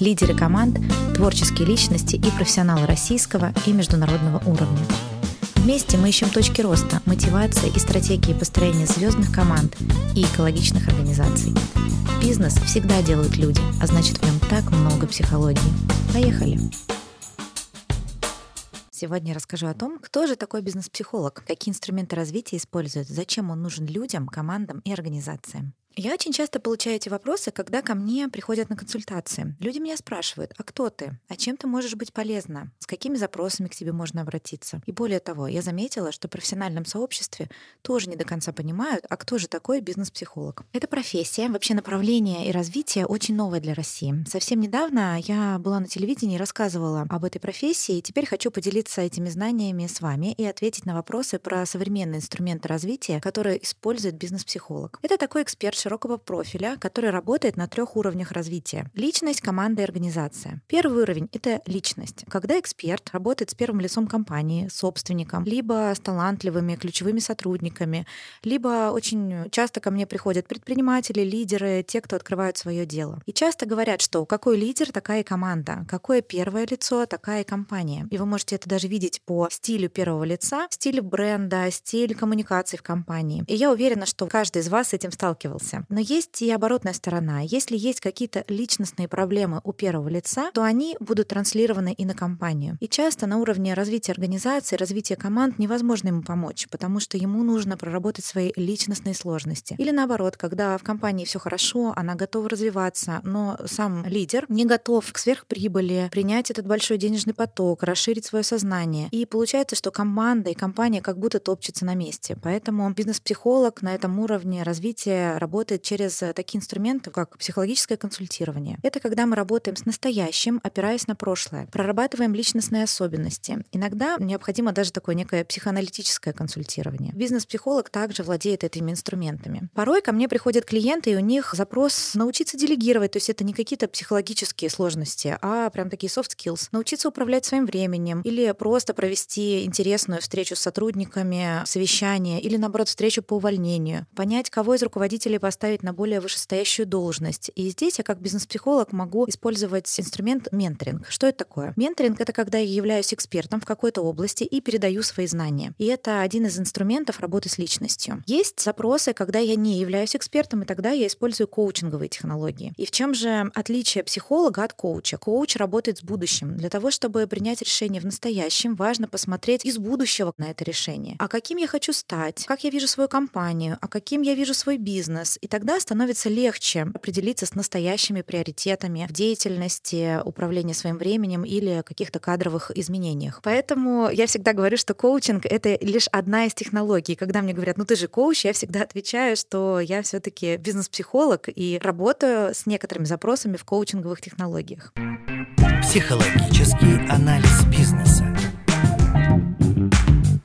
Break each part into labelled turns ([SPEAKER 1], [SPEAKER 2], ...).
[SPEAKER 1] лидеры команд, творческие личности и профессионалы российского и международного уровня. Вместе мы ищем точки роста, мотивации и стратегии построения звездных команд и экологичных организаций. Бизнес всегда делают люди, а значит в нем так много психологии. Поехали! Сегодня расскажу о том, кто же такой бизнес-психолог, какие инструменты развития использует, зачем он нужен людям, командам и организациям. Я очень часто получаю эти вопросы, когда ко мне приходят на консультации. Люди меня спрашивают, а кто ты? А чем ты можешь быть полезна? С какими запросами к тебе можно обратиться? И более того, я заметила, что в профессиональном сообществе тоже не до конца понимают, а кто же такой бизнес-психолог. Это профессия, вообще направление и развитие очень новое для России. Совсем недавно я была на телевидении и рассказывала об этой профессии, и теперь хочу поделиться этими знаниями с вами и ответить на вопросы про современные инструменты развития, которые использует бизнес-психолог. Это такой эксперт широкого профиля, который работает на трех уровнях развития. Личность, команда и организация. Первый уровень — это личность. Когда эксперт работает с первым лицом компании, собственником, либо с талантливыми ключевыми сотрудниками, либо очень часто ко мне приходят предприниматели, лидеры, те, кто открывают свое дело. И часто говорят, что какой лидер, такая и команда, какое первое лицо, такая и компания. И вы можете это даже видеть по стилю первого лица, стилю бренда, стиль коммуникации в компании. И я уверена, что каждый из вас с этим сталкивался развивался. Но есть и оборотная сторона. Если есть какие-то личностные проблемы у первого лица, то они будут транслированы и на компанию. И часто на уровне развития организации, развития команд невозможно ему помочь, потому что ему нужно проработать свои личностные сложности. Или наоборот, когда в компании все хорошо, она готова развиваться, но сам лидер не готов к сверхприбыли, принять этот большой денежный поток, расширить свое сознание. И получается, что команда и компания как будто топчется на месте. Поэтому бизнес-психолог на этом уровне развития работает работает через э, такие инструменты, как психологическое консультирование. Это когда мы работаем с настоящим, опираясь на прошлое, прорабатываем личностные особенности. Иногда необходимо даже такое некое психоаналитическое консультирование. Бизнес-психолог также владеет этими инструментами. Порой ко мне приходят клиенты, и у них запрос научиться делегировать, то есть это не какие-то психологические сложности, а прям такие soft skills. Научиться управлять своим временем или просто провести интересную встречу с сотрудниками, совещание или, наоборот, встречу по увольнению. Понять, кого из руководителей поставить на более вышестоящую должность. И здесь я как бизнес-психолог могу использовать инструмент менторинг. Что это такое? Менторинг — это когда я являюсь экспертом в какой-то области и передаю свои знания. И это один из инструментов работы с личностью. Есть запросы, когда я не являюсь экспертом, и тогда я использую коучинговые технологии. И в чем же отличие психолога от коуча? Коуч работает с будущим. Для того, чтобы принять решение в настоящем, важно посмотреть из будущего на это решение. А каким я хочу стать? Как я вижу свою компанию? А каким я вижу свой бизнес? И тогда становится легче определиться с настоящими приоритетами в деятельности, управлении своим временем или каких-то кадровых изменениях. Поэтому я всегда говорю, что коучинг — это лишь одна из технологий. Когда мне говорят, ну ты же коуч, я всегда отвечаю, что я все таки бизнес-психолог и работаю с некоторыми запросами в коучинговых технологиях.
[SPEAKER 2] Психологический анализ бизнеса.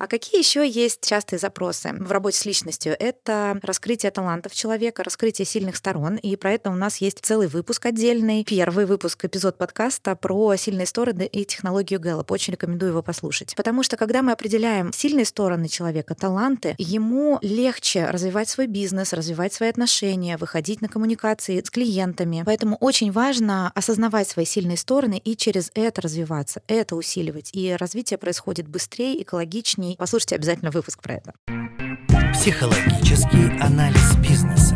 [SPEAKER 1] А какие еще есть частые запросы в работе с личностью? Это раскрытие талантов человека, раскрытие сильных сторон. И про это у нас есть целый выпуск отдельный. Первый выпуск, эпизод подкаста про сильные стороны и технологию Гэллоп. Очень рекомендую его послушать. Потому что когда мы определяем сильные стороны человека, таланты, ему легче развивать свой бизнес, развивать свои отношения, выходить на коммуникации с клиентами. Поэтому очень важно осознавать свои сильные стороны и через это развиваться, это усиливать. И развитие происходит быстрее, экологичнее Послушайте обязательно выпуск про это.
[SPEAKER 2] Психологический анализ бизнеса.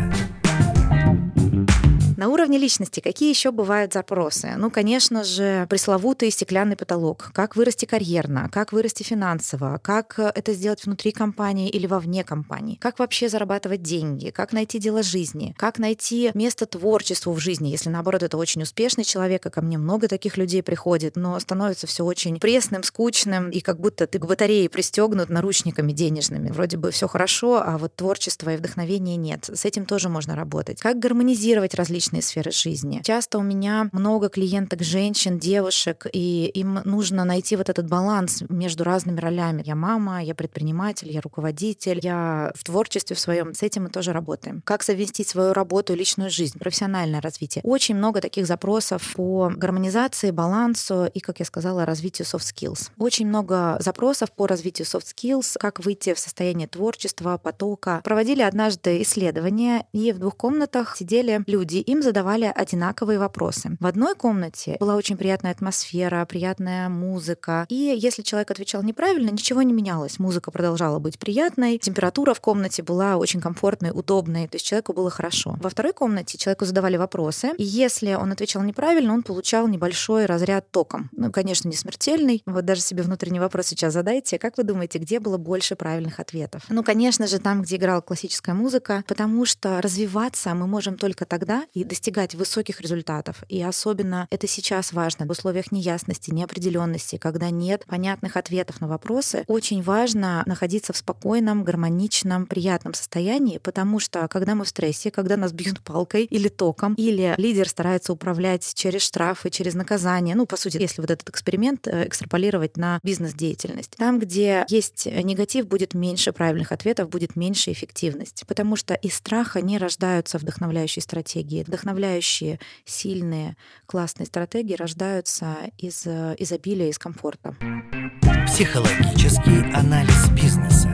[SPEAKER 1] На уровне личности какие еще бывают запросы? Ну, конечно же, пресловутый стеклянный потолок. Как вырасти карьерно, как вырасти финансово, как э, это сделать внутри компании или вовне компании, как вообще зарабатывать деньги, как найти дело жизни, как найти место творчеству в жизни, если наоборот это очень успешный человек, а ко мне много таких людей приходит, но становится все очень пресным, скучным, и как будто ты к батарее пристегнут наручниками денежными. Вроде бы все хорошо, а вот творчества и вдохновения нет. С этим тоже можно работать. Как гармонизировать различные сферы жизни? Часто у меня много клиенток женщин, девушек, и им нужно найти вот этот баланс между разными ролями. Я мама, я предприниматель, я руководитель, я в творчестве в своем. С этим мы тоже работаем. Как совместить свою работу и личную жизнь, профессиональное развитие. Очень много таких запросов по гармонизации, балансу и, как я сказала, развитию soft skills. Очень много запросов по развитию soft skills, как выйти в состояние творчества, потока. Проводили однажды исследование, и в двух комнатах сидели люди, им задавали одинаковые вопросы. В одной комнате была очень приятная атмосфера, приятная музыка, и если человек отвечал неправильно, ничего не менялось. Музыка продолжала быть приятной, температура в комнате была очень комфортной, удобной, то есть человеку было хорошо. Во второй комнате человеку задавали вопросы, и если он отвечал неправильно, он получал небольшой разряд током. Ну, конечно, не смертельный. Вот даже себе внутренний вопрос сейчас задайте. Как вы думаете, где было больше правильных ответов? Ну, конечно же, там, где играла классическая музыка, потому что развиваться мы можем только тогда и достигать высоких результатов. И особенно это сейчас важно в условиях неясности, неопределенности, когда нет понятных ответов на вопросы. Очень важно находиться в спокойном, гармоничном, приятном состоянии, потому что когда мы в стрессе, когда нас бьют палкой или током, или лидер старается управлять через штрафы, через наказание, ну, по сути, если вот этот эксперимент э, экстраполировать на бизнес-деятельность, там, где есть негатив, будет меньше правильных ответов, будет меньше эффективность. Потому что из страха не рождаются вдохновляющие стратегии. Вдохновляющие, сильные, классные стратегии рождаются из э, изобилия, из комфорта.
[SPEAKER 2] Психологический анализ бизнеса.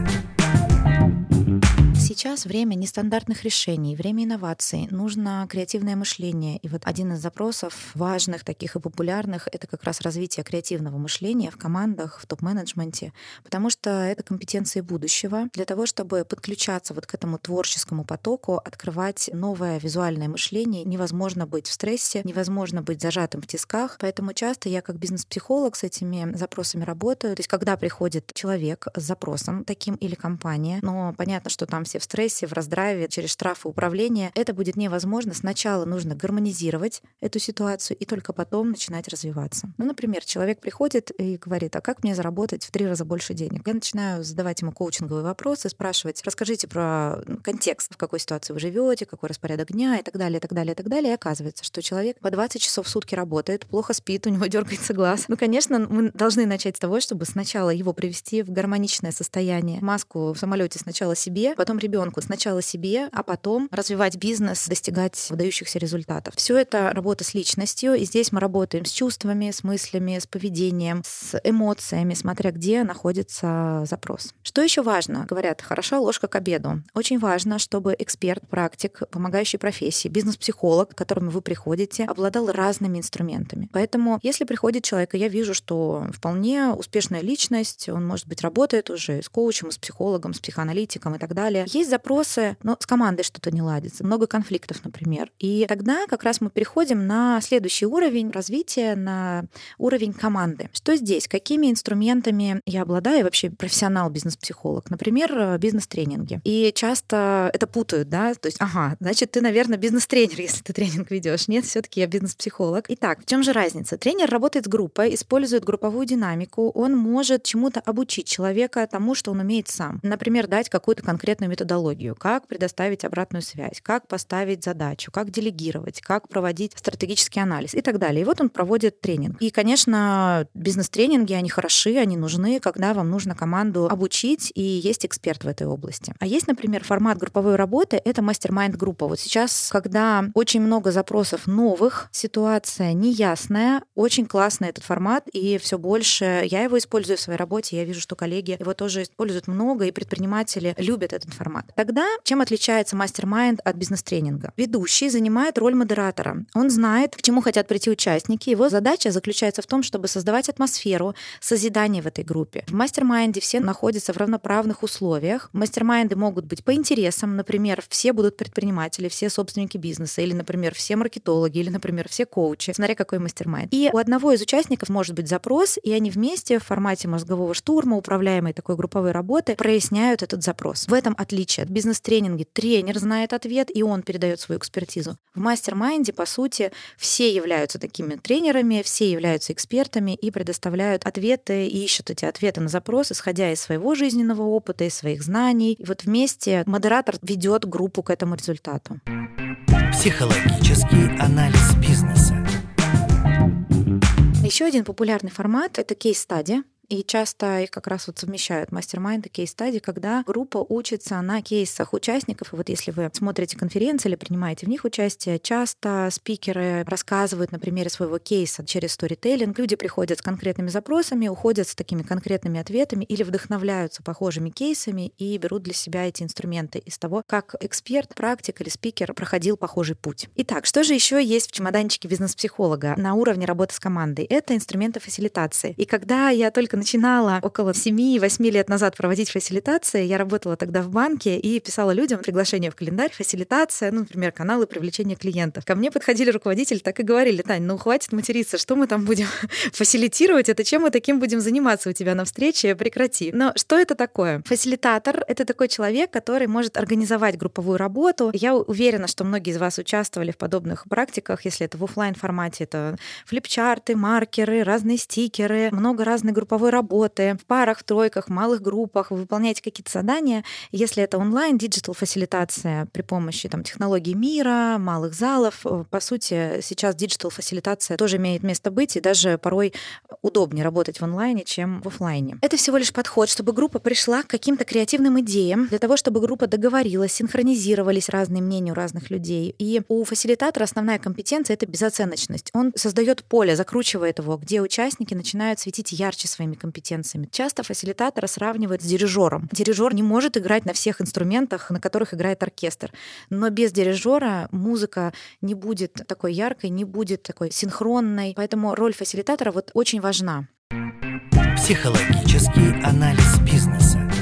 [SPEAKER 1] Сейчас время нестандартных решений, время инноваций, нужно креативное мышление. И вот один из запросов важных, таких и популярных, это как раз развитие креативного мышления в командах, в топ-менеджменте, потому что это компетенции будущего для того, чтобы подключаться вот к этому творческому потоку, открывать новое визуальное мышление. Невозможно быть в стрессе, невозможно быть зажатым в тисках, поэтому часто я как бизнес-психолог с этими запросами работаю. То есть когда приходит человек с запросом таким или компания, но понятно, что там все в стрессе, в раздрайве, через штрафы управления, это будет невозможно. Сначала нужно гармонизировать эту ситуацию и только потом начинать развиваться. Ну, например, человек приходит и говорит, а как мне заработать в три раза больше денег? Я начинаю задавать ему коучинговые вопросы, спрашивать, расскажите про контекст, в какой ситуации вы живете, какой распорядок дня и так далее, и так далее, и так далее. И оказывается, что человек по 20 часов в сутки работает, плохо спит, у него дергается глаз. Ну, конечно, мы должны начать с того, чтобы сначала его привести в гармоничное состояние. Маску в самолете сначала себе, потом ребенку ребенку сначала себе, а потом развивать бизнес, достигать выдающихся результатов. Все это работа с личностью, и здесь мы работаем с чувствами, с мыслями, с поведением, с эмоциями, смотря где находится запрос. Что еще важно? Говорят, хороша ложка к обеду. Очень важно, чтобы эксперт, практик, помогающий профессии, бизнес-психолог, к которому вы приходите, обладал разными инструментами. Поэтому, если приходит человек, и я вижу, что вполне успешная личность, он, может быть, работает уже с коучем, с психологом, с психоаналитиком и так далее, есть есть запросы, но с командой что-то не ладится, много конфликтов, например. И тогда как раз мы переходим на следующий уровень развития, на уровень команды. Что здесь? Какими инструментами я обладаю? вообще профессионал, бизнес-психолог. Например, бизнес-тренинги. И часто это путают, да? То есть, ага, значит, ты, наверное, бизнес-тренер, если ты тренинг ведешь. Нет, все таки я бизнес-психолог. Итак, в чем же разница? Тренер работает с группой, использует групповую динамику, он может чему-то обучить человека тому, что он умеет сам. Например, дать какую-то конкретную методологию методологию, как предоставить обратную связь, как поставить задачу, как делегировать, как проводить стратегический анализ и так далее. И вот он проводит тренинг. И, конечно, бизнес-тренинги, они хороши, они нужны, когда вам нужно команду обучить, и есть эксперт в этой области. А есть, например, формат групповой работы, это мастер-майнд-группа. Вот сейчас, когда очень много запросов новых, ситуация неясная, очень классный этот формат, и все больше я его использую в своей работе, я вижу, что коллеги его тоже используют много, и предприниматели любят этот формат. Формат. Тогда чем отличается мастер-майнд от бизнес-тренинга? Ведущий занимает роль модератора. Он знает, к чему хотят прийти участники. Его задача заключается в том, чтобы создавать атмосферу созидания в этой группе. В mastermind е все находятся в равноправных условиях. Mastermind ы могут быть по интересам. Например, все будут предприниматели, все собственники бизнеса, или, например, все маркетологи, или, например, все коучи, смотря какой mastermind. И у одного из участников может быть запрос, и они вместе в формате мозгового штурма, управляемой такой групповой работы, проясняют этот запрос. В этом отличие от бизнес-тренинге тренер знает ответ, и он передает свою экспертизу. В mastermind е, по сути, все являются такими тренерами, все являются экспертами и предоставляют ответы и ищут эти ответы на запрос, исходя из своего жизненного опыта, из своих знаний. И вот вместе модератор ведет группу к этому результату.
[SPEAKER 2] Психологический анализ бизнеса.
[SPEAKER 1] Еще один популярный формат — это кейс-стадия. И часто их как раз вот совмещают мастер-майнд и кейс-стади, когда группа учится на кейсах участников. И вот если вы смотрите конференции или принимаете в них участие, часто спикеры рассказывают на примере своего кейса через сторителлинг. Люди приходят с конкретными запросами, уходят с такими конкретными ответами или вдохновляются похожими кейсами и берут для себя эти инструменты из того, как эксперт, практик или спикер проходил похожий путь. Итак, что же еще есть в чемоданчике бизнес-психолога на уровне работы с командой? Это инструменты фасилитации. И когда я только начинала около 7-8 лет назад проводить фасилитации, я работала тогда в банке и писала людям приглашение в календарь, фасилитация, ну, например, каналы привлечения клиентов. Ко мне подходили руководители, так и говорили, Тань, ну хватит материться, что мы там будем фасилитировать, это чем мы таким будем заниматься у тебя на встрече, прекрати. Но что это такое? Фасилитатор — это такой человек, который может организовать групповую работу. Я уверена, что многие из вас участвовали в подобных практиках, если это в офлайн формате, это флипчарты, маркеры, разные стикеры, много разной групповой групповой работы, в парах, тройках, малых группах, вы выполняете какие-то задания. Если это онлайн, digital фасилитация при помощи там, технологий Miro, малых залов, э, по сути, сейчас digital фасилитация тоже имеет место быть, и даже порой удобнее работать в онлайне, чем в офлайне. Это всего лишь подход, чтобы группа пришла к каким-то креативным идеям, для того, чтобы группа договорилась, синхронизировались разные мнения у разных людей. И у фасилитатора основная компетенция — это безоценочность. Он создает поле, закручивает его, где участники начинают светить ярче своими компетенциями. Часто фасилитатора сравнивают с дирижером. Дирижер не может играть на всех инструментах, на которых играет оркестр. Но без дирижера музыка не будет такой яркой, не будет такой синхронной. Поэтому роль фасилитатора вот очень важна.
[SPEAKER 2] Психологический анализ бизнеса.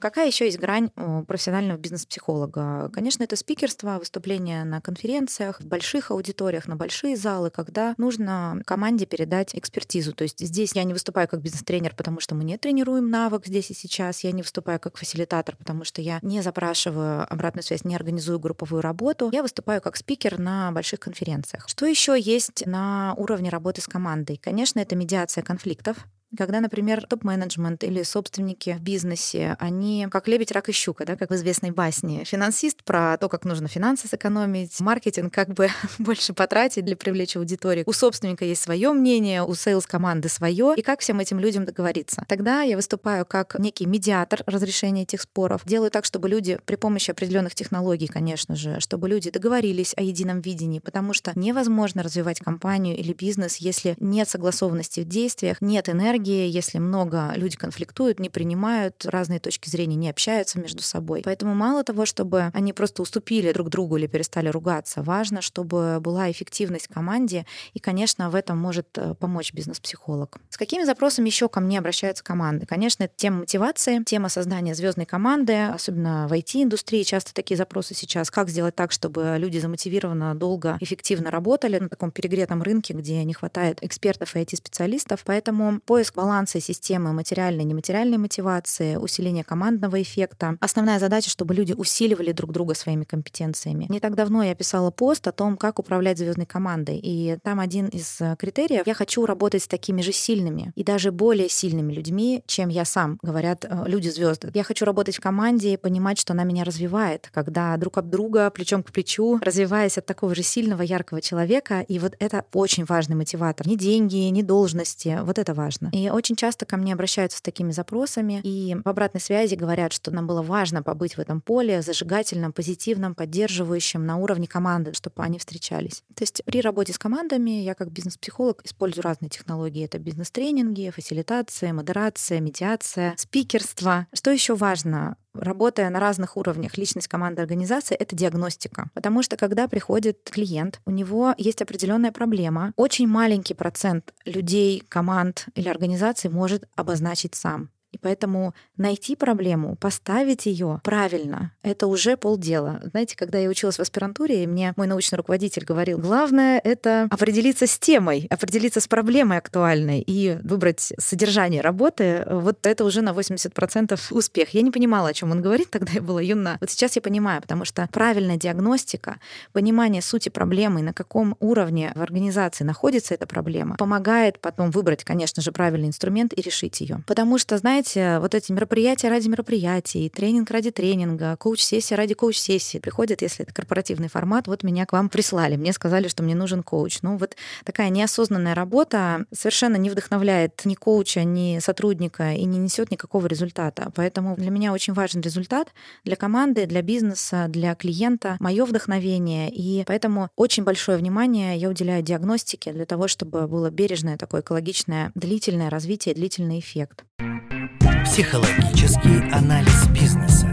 [SPEAKER 1] Какая еще есть грань профессионального бизнес-психолога? Конечно, это спикерство, выступления на конференциях, в больших аудиториях, на большие залы, когда нужно команде передать экспертизу. То есть здесь я не выступаю как бизнес-тренер, потому что мы не тренируем навык здесь и сейчас. Я не выступаю как фасилитатор, потому что я не запрашиваю обратную связь, не организую групповую работу. Я выступаю как спикер на больших конференциях. Что еще есть на уровне работы с командой? Конечно, это медиация конфликтов. Когда, например, топ-менеджмент или собственники в бизнесе, они как лебедь, рак и щука, да, как в известной басне. Финансист про то, как нужно финансы сэкономить, маркетинг как бы больше потратить для привлечь аудиторию. У собственника есть свое мнение, у сейлс-команды свое, и как всем этим людям договориться. Тогда я выступаю как некий медиатор разрешения этих споров, делаю так, чтобы люди при помощи определенных технологий, конечно же, чтобы люди договорились о едином видении, потому что невозможно развивать компанию или бизнес, если нет согласованности в действиях, нет энергии, энергии, если много люди конфликтуют, не принимают разные точки зрения, не общаются между собой. Поэтому мало того, чтобы они просто уступили друг другу или перестали ругаться, важно, чтобы была эффективность в команде, и, конечно, в этом может э, помочь бизнес-психолог. С какими запросами еще ко мне обращаются команды? Конечно, это тема мотивации, тема создания звездной команды, особенно в IT-индустрии часто такие запросы сейчас. Как сделать так, чтобы люди замотивированно, долго, эффективно работали на таком перегретом рынке, где не хватает экспертов и IT-специалистов. Поэтому поиск поиск баланса системы материальной и нематериальной мотивации, усиление командного эффекта. Основная задача, чтобы люди усиливали друг друга своими компетенциями. Не так давно я писала пост о том, как управлять звездной командой. И там один из э, критериев — я хочу работать с такими же сильными и даже более сильными людьми, чем я сам, говорят э, люди звезды. Я хочу работать в команде и понимать, что она меня развивает, когда друг об друга, плечом к плечу, развиваясь от такого же сильного, яркого человека. И вот это очень важный мотиватор. Не деньги, не должности. Вот это важно. И очень часто ко мне обращаются с такими запросами, и в обратной связи говорят, что нам было важно побыть в этом поле зажигательном, позитивном, поддерживающем на уровне команды, чтобы они встречались. То есть при работе с командами я как бизнес-психолог использую разные технологии. Это бизнес-тренинги, фасилитация, модерация, медиация, спикерство. Что еще важно? Работая на разных уровнях, личность команды организации — это диагностика. Потому что когда приходит клиент, у него есть определенная проблема. Очень маленький процент людей, команд или организаций может обозначить сам. И поэтому найти проблему, поставить ее правильно, это уже полдела. Знаете, когда я училась в аспирантуре, мне мой научный руководитель говорил, главное — это определиться с темой, определиться с проблемой актуальной и выбрать содержание работы. Вот это уже на 80% успех. Я не понимала, о чем он говорит, тогда я была юна. Вот сейчас я понимаю, потому что правильная диагностика, понимание сути проблемы, на каком уровне в организации находится эта проблема, помогает потом выбрать, конечно же, правильный инструмент и решить ее. Потому что, знаете, знаете, вот эти мероприятия ради мероприятий, тренинг ради тренинга, коуч-сессия ради коуч-сессии приходят, если это корпоративный формат, вот меня к вам прислали, мне сказали, что мне нужен коуч. Ну вот такая неосознанная работа совершенно не вдохновляет ни коуча, ни сотрудника и не несет никакого результата. Поэтому для меня очень важен результат для команды, для бизнеса, для клиента, мое вдохновение. И поэтому очень большое внимание я уделяю диагностике для того, чтобы было бережное такое экологичное, длительное развитие, длительный эффект.
[SPEAKER 2] Психологический анализ бизнеса.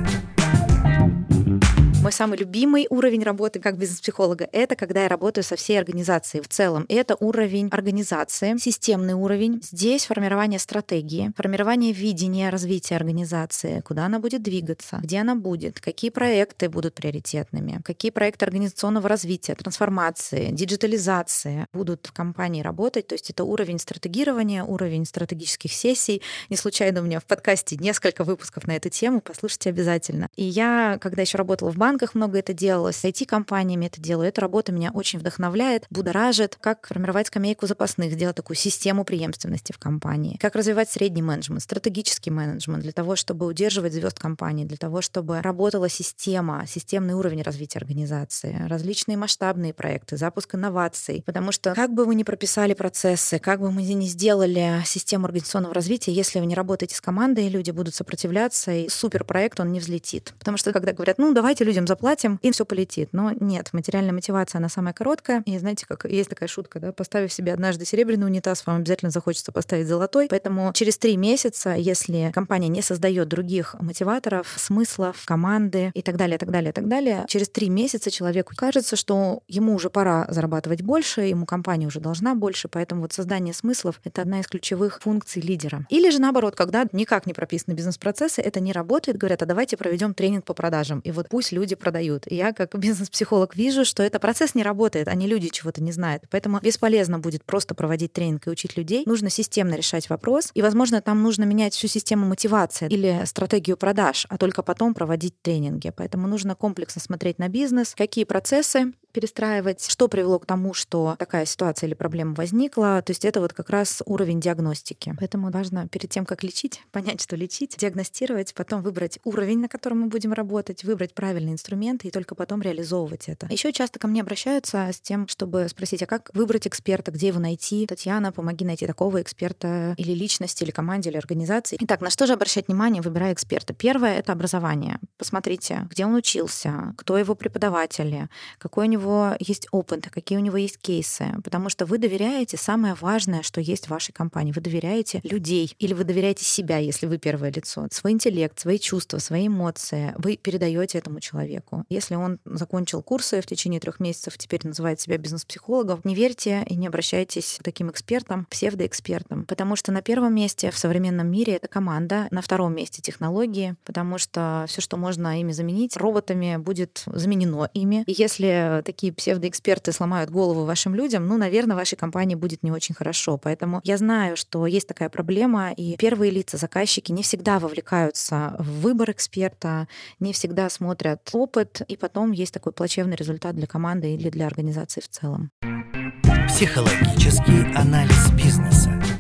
[SPEAKER 1] Мой самый любимый уровень работы как бизнес-психолога — это когда я работаю со всей организацией в целом. Это уровень организации, системный уровень. Здесь формирование стратегии, формирование видения развития организации, куда она будет двигаться, где она будет, какие проекты будут приоритетными, какие проекты организационного развития, трансформации, диджитализации будут в компании работать. То есть это уровень стратегирования, уровень стратегических сессий. Не случайно у меня в подкасте несколько выпусков на эту тему, послушайте обязательно. И я, когда еще работала в банке, банках много это делалось, с IT-компаниями это делаю. Эта работа меня очень вдохновляет, будоражит, как формировать скамейку запасных, сделать такую систему преемственности в компании, как развивать средний менеджмент, стратегический менеджмент для того, чтобы удерживать звезд компании, для того, чтобы работала система, системный уровень развития организации, различные масштабные проекты, запуск инноваций. Потому что как бы вы ни прописали процессы, как бы мы ни сделали систему организационного развития, если вы не работаете с командой, люди будут сопротивляться, и суперпроект, он не взлетит. Потому что когда говорят, ну, давайте людям заплатим, и все полетит. Но нет, материальная мотивация, она самая короткая. И знаете, как есть такая шутка, да, поставив себе однажды серебряный унитаз, вам обязательно захочется поставить золотой. Поэтому через три месяца, если компания не создает других мотиваторов, смыслов, команды и так далее, так далее, так далее, через три месяца человеку кажется, что ему уже пора зарабатывать больше, ему компания уже должна больше, поэтому вот создание смыслов — это одна из ключевых функций лидера. Или же наоборот, когда никак не прописаны бизнес-процессы, это не работает, говорят, а давайте проведем тренинг по продажам, и вот пусть люди продают. И я как бизнес-психолог вижу, что этот процесс не работает, они люди чего-то не знают. Поэтому бесполезно будет просто проводить тренинг и учить людей. Нужно системно решать вопрос. И, возможно, там нужно менять всю систему мотивации или стратегию продаж, а только потом проводить тренинги. Поэтому нужно комплексно смотреть на бизнес, какие процессы перестраивать, что привело к тому, что такая ситуация или проблема возникла. То есть это вот как раз уровень диагностики. Поэтому важно перед тем, как лечить, понять, что лечить, диагностировать, потом выбрать уровень, на котором мы будем работать, выбрать правильный инструмент и только потом реализовывать это. Еще часто ко мне обращаются с тем, чтобы спросить, а как выбрать эксперта, где его найти? Татьяна, помоги найти такого эксперта или личности, или команде, или организации. Итак, на что же обращать внимание, выбирая эксперта? Первое — это образование. Посмотрите, где он учился, кто его преподаватели, какой у него него есть опыт, какие у него есть кейсы, потому что вы доверяете самое важное, что есть в вашей компании. Вы доверяете людей или вы доверяете себя, если вы первое лицо. Свой интеллект, свои чувства, свои эмоции вы передаете этому человеку. Если он закончил курсы в течение трех месяцев, теперь называет себя бизнес-психологом, не верьте и не обращайтесь к таким экспертам, псевдоэкспертам, потому что на первом месте в современном мире это команда, на втором месте технологии, потому что все, что можно ими заменить, роботами будет заменено ими. И если такие псевдоэксперты сломают голову вашим людям, ну, наверное, вашей компании будет не очень хорошо. Поэтому я знаю, что есть такая проблема, и первые лица, заказчики не всегда вовлекаются в выбор эксперта, не всегда смотрят опыт, и потом есть такой плачевный результат для команды или для организации в целом.
[SPEAKER 2] Психологический анализ бизнеса.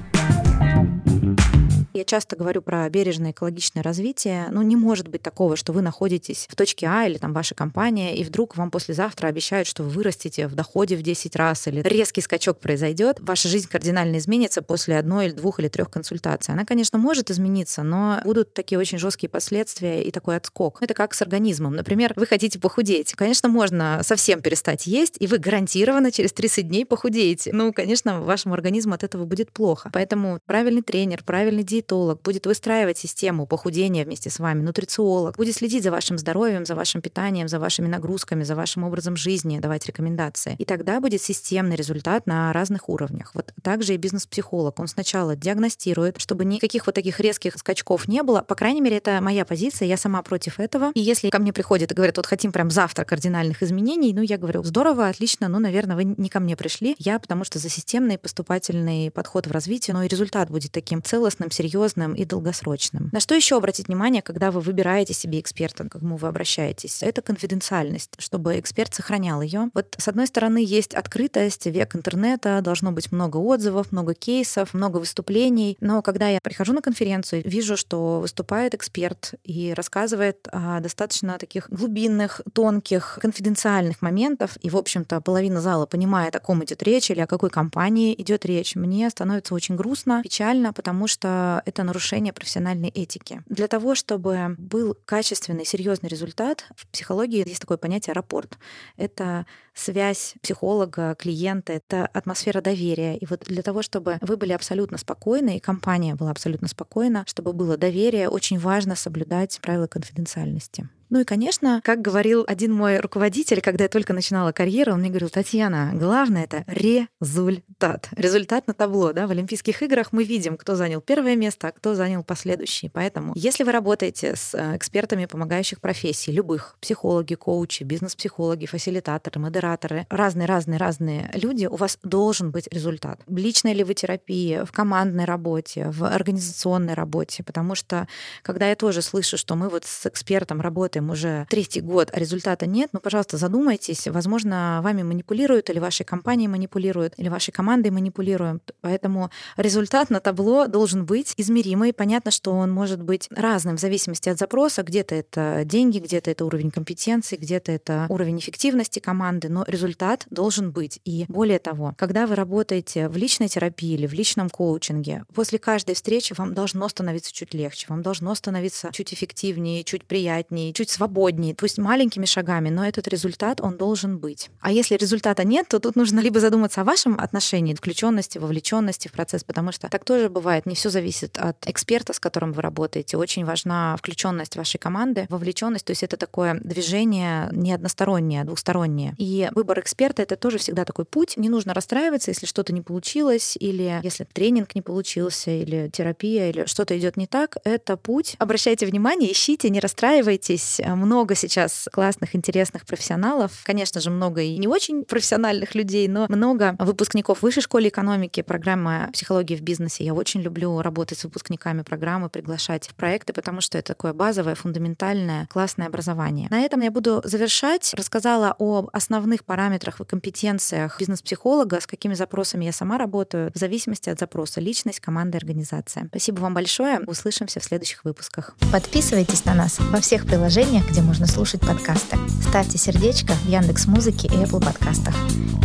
[SPEAKER 1] Я часто говорю про бережное экологичное развитие. Ну, не может быть такого, что вы находитесь в точке А или там ваша компания, и вдруг вам послезавтра обещают, что вы вырастете в доходе в 10 раз, или резкий скачок произойдет, ваша жизнь кардинально изменится после одной или двух или трех консультаций. Она, конечно, может измениться, но будут такие очень жесткие последствия и такой отскок. Это как с организмом. Например, вы хотите похудеть. Конечно, можно совсем перестать есть, и вы гарантированно через 30 дней похудеете. Ну, конечно, вашему организму от этого будет плохо. Поэтому правильный тренер, правильный диетолог, диетолог, будет выстраивать систему похудения вместе с вами, нутрициолог, будет следить за вашим здоровьем, за вашим питанием, за вашими нагрузками, за вашим образом жизни, давать рекомендации. И тогда будет системный результат на разных уровнях. Вот также и бизнес-психолог. Он сначала диагностирует, чтобы никаких вот таких резких скачков не было. По крайней мере, это моя позиция, я сама против этого. И если ко мне приходят и говорят, вот хотим прям завтра кардинальных изменений, ну, я говорю, здорово, отлично, ну, наверное, вы не ко мне пришли. Я потому что за системный поступательный подход в развитие, но и результат будет таким целостным, серьезным и долгосрочным. На что еще обратить внимание, когда вы выбираете себе эксперта, к кому вы обращаетесь? Это конфиденциальность, чтобы эксперт сохранял ее. Вот с одной стороны есть открытость, век интернета, должно быть много отзывов, много кейсов, много выступлений. Но когда я прихожу на конференцию, вижу, что выступает эксперт и рассказывает о достаточно таких глубинных, тонких, конфиденциальных моментов, и, в общем-то, половина зала понимает, о ком идет речь или о какой компании идет речь, мне становится очень грустно, печально, потому что это нарушение профессиональной этики. Для того, чтобы был качественный, серьезный результат, в психологии есть такое понятие рапорт. Это связь психолога, клиента, это атмосфера доверия. И вот для того, чтобы вы были абсолютно спокойны, и компания была абсолютно спокойна, чтобы было доверие, очень важно соблюдать правила конфиденциальности. Ну и, конечно, как говорил один мой руководитель, когда я только начинала карьеру, он мне говорил, Татьяна, главное — это результат. Результат на табло. Да? В Олимпийских играх мы видим, кто занял первое место, а кто занял последующие. Поэтому, если вы работаете с э, экспертами помогающих профессий, любых, психологи, коучи, бизнес-психологи, фасилитаторы, модераторы, разные-разные-разные люди, у вас должен быть результат. В личной ли вы терапии, в командной работе, в организационной работе, потому что, когда я тоже слышу, что мы вот с экспертом работаем работаем уже третий год, а результата нет, ну, пожалуйста, задумайтесь. Возможно, вами манипулируют, или вашей компанией манипулируют, или вашей командой манипулируют. Поэтому результат на табло должен быть измеримый. Понятно, что он может быть разным в зависимости от запроса. Где-то это деньги, где-то это уровень компетенции, где-то это уровень эффективности команды, но результат должен быть. И более того, когда вы работаете в личной терапии или в личном коучинге, после каждой встречи вам должно становиться чуть легче, вам должно становиться чуть эффективнее, чуть приятнее, чуть чуть свободнее, пусть маленькими шагами, но этот результат, он должен быть. А если результата нет, то тут нужно либо задуматься о вашем отношении, включенности, вовлеченности в процесс, потому что так тоже бывает. Не все зависит от эксперта, с которым вы работаете. Очень важна включенность вашей команды, вовлеченность, то есть это такое движение не одностороннее, а двустороннее. И выбор эксперта это тоже всегда такой путь. Не нужно расстраиваться, если что-то не получилось, или если тренинг не получился, или терапия, или что-то идет не так. Это путь. Обращайте внимание, ищите, не расстраивайтесь, здесь много сейчас классных, интересных профессионалов. Конечно же, много и не очень профессиональных людей, но много выпускников высшей школы экономики, программа психологии в бизнесе. Я очень люблю работать с выпускниками программы, приглашать в проекты, потому что это такое базовое, фундаментальное, классное образование. На этом я буду завершать. Рассказала о основных параметрах и компетенциях бизнес-психолога, с какими запросами я сама работаю, в зависимости от запроса личность, команда, организация. Спасибо вам большое. Услышимся в следующих выпусках.
[SPEAKER 3] Подписывайтесь на нас во всех приложениях приложениях, где можно слушать подкасты. Ставьте сердечко в Яндекс Музыке и Apple подкастах.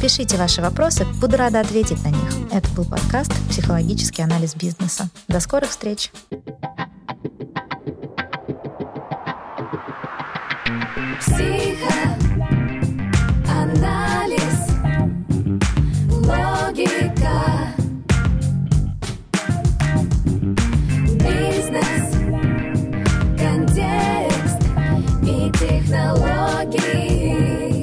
[SPEAKER 3] Пишите ваши вопросы, буду рада ответить на них. Это был подкаст «Психологический анализ бизнеса». До скорых встреч!
[SPEAKER 4] Психоанализ, логика,